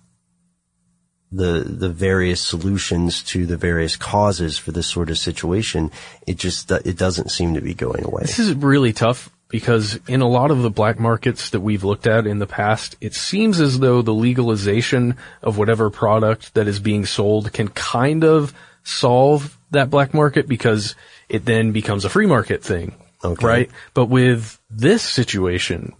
the, the various solutions to the various causes for this sort of situation, it just, it doesn't seem to be going away. This is really tough because in a lot of the black markets that we've looked at in the past, it seems as though the legalization of whatever product that is being sold can kind of solve that black market because it then becomes a free market thing. Okay. Right? But with this situation,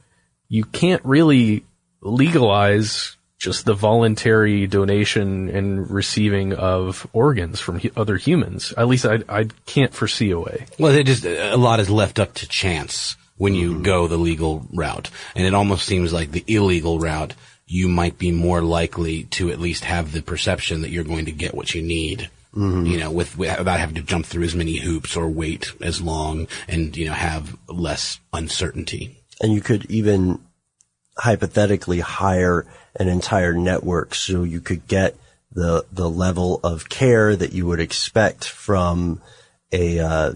you can't really legalize just the voluntary donation and receiving of organs from hu- other humans. At least I, I can't foresee a way. Well, it just a lot is left up to chance when you mm-hmm. go the legal route, and it almost seems like the illegal route. You might be more likely to at least have the perception that you're going to get what you need. Mm-hmm. You know, with without having to jump through as many hoops or wait as long, and you know have less uncertainty. And you could even hypothetically hire an entire network so you could get the the level of care that you would expect from a uh,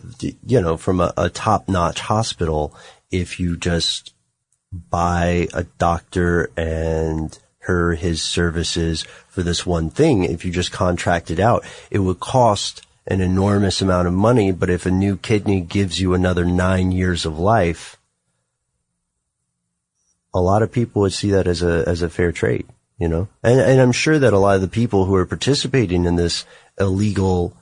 you know from a, a top notch hospital if you just buy a doctor and her his services for this one thing. If you just contract it out it would cost an enormous amount of money. But if a new kidney gives you another 9 years of life a lot of people would see that as a as a fair trade, you know. And and I'm sure that a lot of the people who are participating in this illegal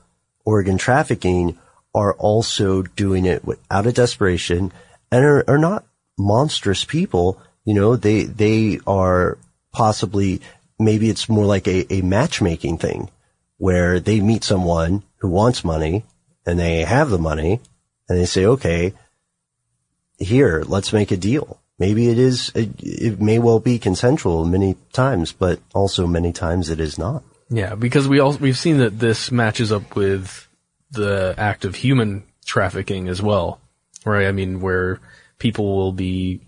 organ trafficking are also doing it out of desperation and are, are not monstrous people. You know, they they are possibly maybe it's more like a, a matchmaking thing where they meet someone who wants money and they have the money and they say, okay, here, let's make a deal maybe it is, it, it, may well be consensual many times, but also many times it is not. Yeah, because we also, we've seen that this matches up with the act of human trafficking as well, right? I mean, where people will be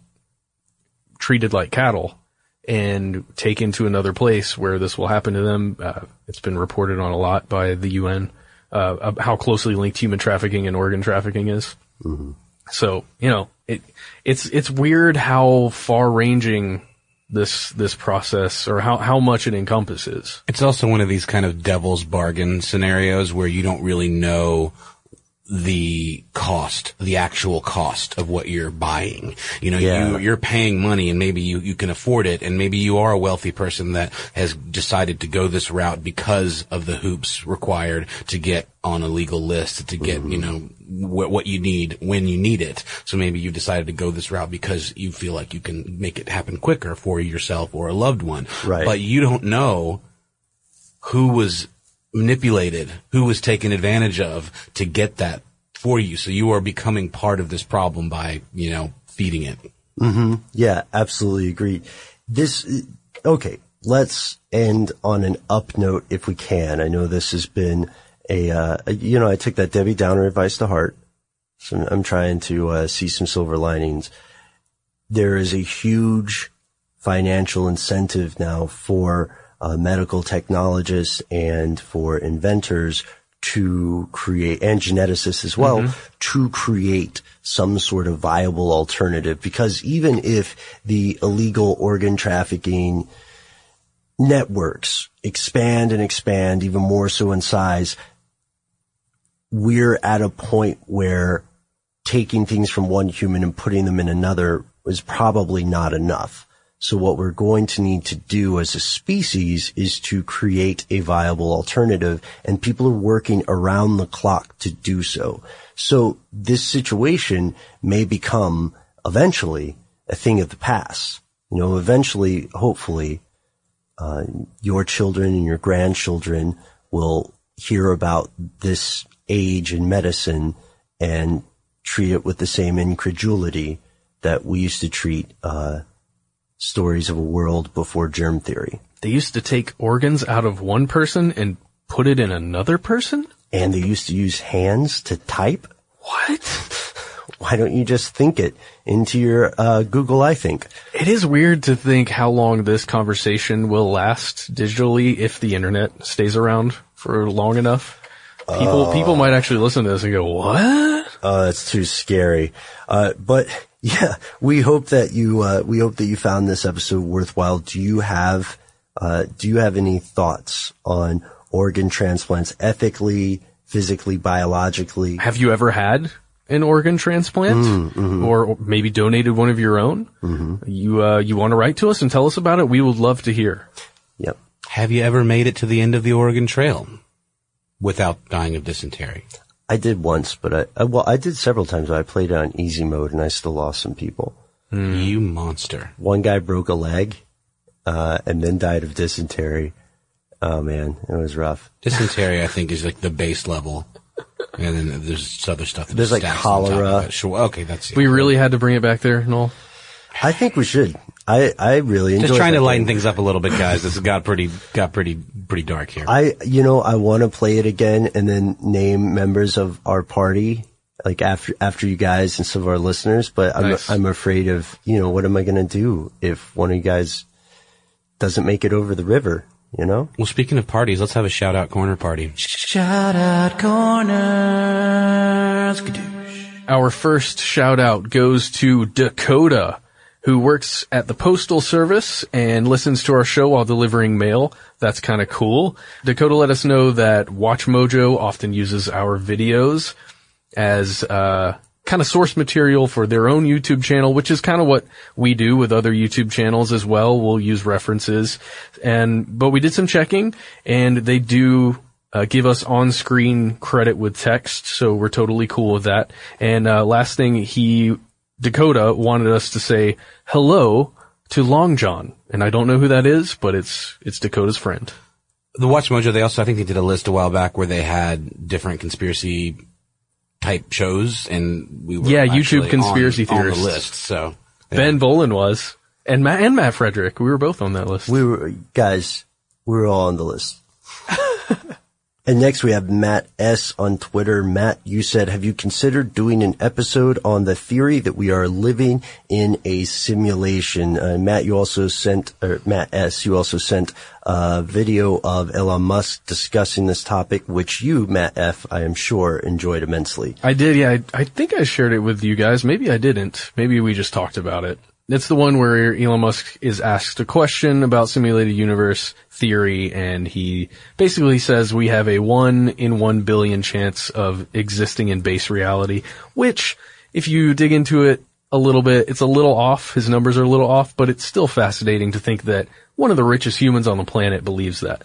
treated like cattle and taken to another place where this will happen to them. Uh, it's been reported on a lot by the UN, uh, how closely linked human trafficking and organ trafficking is. Mm-hmm. So, you know, it, it's, it's weird how far ranging this, this process or how, how much it encompasses. It's also one of these kind of devil's bargain scenarios where you don't really know the cost, the actual cost of what you're buying. You know, Yeah. you, you're paying money and maybe you, you can afford it and maybe you are a wealthy person that has decided to go this route because of the hoops required to get on a legal list, to get, you mm-hmm. know, what, what you need when you need it. So maybe you've decided to go this route because you feel like you can make it happen quicker for yourself or a loved one. Right. But you don't know who was manipulated, who was taken advantage of to get that for you. So you are becoming part of this problem by, you know, feeding it. hmm Yeah, absolutely agree. This, okay, let's end on an up note if we can. I know this has been a, uh, you know, I took that Debbie Downer advice to heart. So I'm trying to uh, see some silver linings. There is a huge financial incentive now for uh, medical technologists and for inventors to create, and geneticists as well, to create some sort of viable alternative. Because even if the illegal organ trafficking networks expand and expand even more so in size, we're at a point where taking things from one human and putting them in another is probably not enough. So what we're going to need to do as a species is to create a viable alternative and people are working around the clock to do so. So this situation may become eventually a thing of the past. You know, eventually, hopefully, uh, your children and your grandchildren will hear about this age in medicine and treat it with the same incredulity that we used to treat uh, stories of a world before germ theory. They used to take organs out of one person and put it in another person? And they used to use hands to type? What? [laughs] Why don't you just think it into your uh, Google I think? It is weird to think how long this conversation will last digitally if the internet stays around for long enough. People Oh. people might actually listen to this and go, "What?" Uh, it's too scary. Uh, but [laughs] yeah, we hope that you, uh, we hope that you found this episode worthwhile. Do you have, uh, do you have any thoughts on organ transplants ethically, physically, biologically? Have you ever had an organ transplant Mm, mhm. or maybe donated one of your own? You uh, you want to write to us and tell us about it? We would love to hear. Yep. Have you ever made it to the end of the Oregon Trail without dying of dysentery? I did once, but I, I well, I did several times. But I played it on easy mode, and I still lost some people. You monster. One guy broke a leg, uh, and then died of dysentery. Oh man, it was rough. Dysentery, I think, is like the base level. And then there's other stuff. that There's like stacks on top of cholera. Sure. Okay, that's We really had to bring it back there, Noel. I think we should. I I really enjoy. Just trying to lighten things up a little bit, guys. This [laughs] got pretty got pretty pretty dark here. I, you know, I want to play it again and then name members of our party, like after, after you guys and some of our listeners, but I'm, Nice. I'm afraid of, you know, what am I going to do if one of you guys doesn't make it over the river, you know? Well, speaking of parties, let's have a shout out corner party. Shout out corners. Our first shout out goes to Dakota, who works at the Postal Service and listens to our show while delivering mail. That's kind of cool. Dakota let us know that Watch Mojo often uses our videos as uh, kind of source material for their own YouTube channel, which is kind of what we do with other YouTube channels as well. We'll use references, and but we did some checking, and they do uh, give us on-screen credit with text, so we're totally cool with that. And uh, last thing, he Dakota wanted us to say hello to Long John, and I don't know who that is, but it's it's Dakota's friend. The Watch Mojo, they also, I think they did a list a while back where they had different conspiracy type shows, and we were Yeah, YouTube conspiracy on, on theorists. the list. So Ben Bowlin was, and Matt and Matt Frederick. We were both on that list. We were, guys, we were all on the list. [laughs] and next we have Matt S on Twitter. Matt, you said, have you considered doing an episode on the theory that we are living in a simulation? Uh, Matt, you also sent, or Matt S, you also sent a video of Elon Musk discussing this topic, which you, Matt F, I am sure enjoyed immensely. I did, yeah. I, I think I shared it with you guys. Maybe I didn't. Maybe we just talked about it. It's the one where Elon Musk is asked a question about simulated universe theory, and he basically says we have a one in one billion chance of existing in base reality, which, if you dig into it a little bit, it's a little off. His numbers are a little off, but it's still fascinating to think that one of the richest humans on the planet believes that.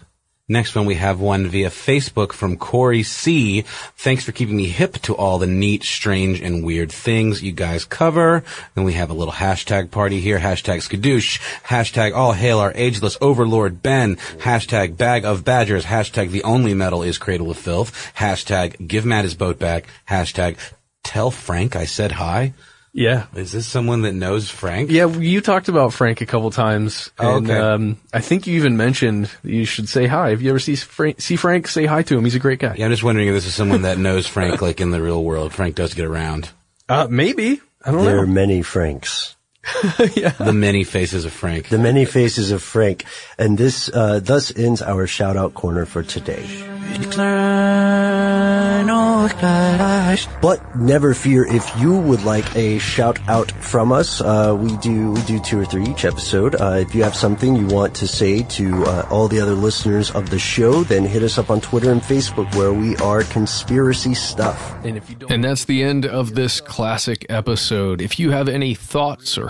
Next one, we have one via Facebook from Corey C. Thanks for keeping me hip to all the neat, strange, and weird things you guys cover. Then we have a little hashtag party here. Hashtag skadoosh. Hashtag all hail our ageless overlord Ben. Hashtag bag of badgers. Hashtag the only metal is cradle of filth. Hashtag give Matt his boat back. Hashtag tell Frank I said hi. Yeah. Is this someone that knows Frank? Yeah, you talked about Frank a couple times, Oh, and okay. um, I think you even mentioned you should say hi. If you ever see Frank, see Frank, say hi to him. He's a great guy. Yeah, I'm just wondering if this is someone that knows Frank like in the real world. Frank does get around. Uh, maybe. I don't there know. are many Franks. [laughs] The many faces of Frank. The many faces of Frank. And this, uh, thus ends our shout out corner for today. But never fear if you would like a shout out from us. Uh, we do we do two or three each episode. Uh, if you have something you want to say to uh, all the other listeners of the show, then hit us up on Twitter and Facebook where we are conspiracy stuff. And if you don't, and that's the end of this classic episode. If you have any thoughts or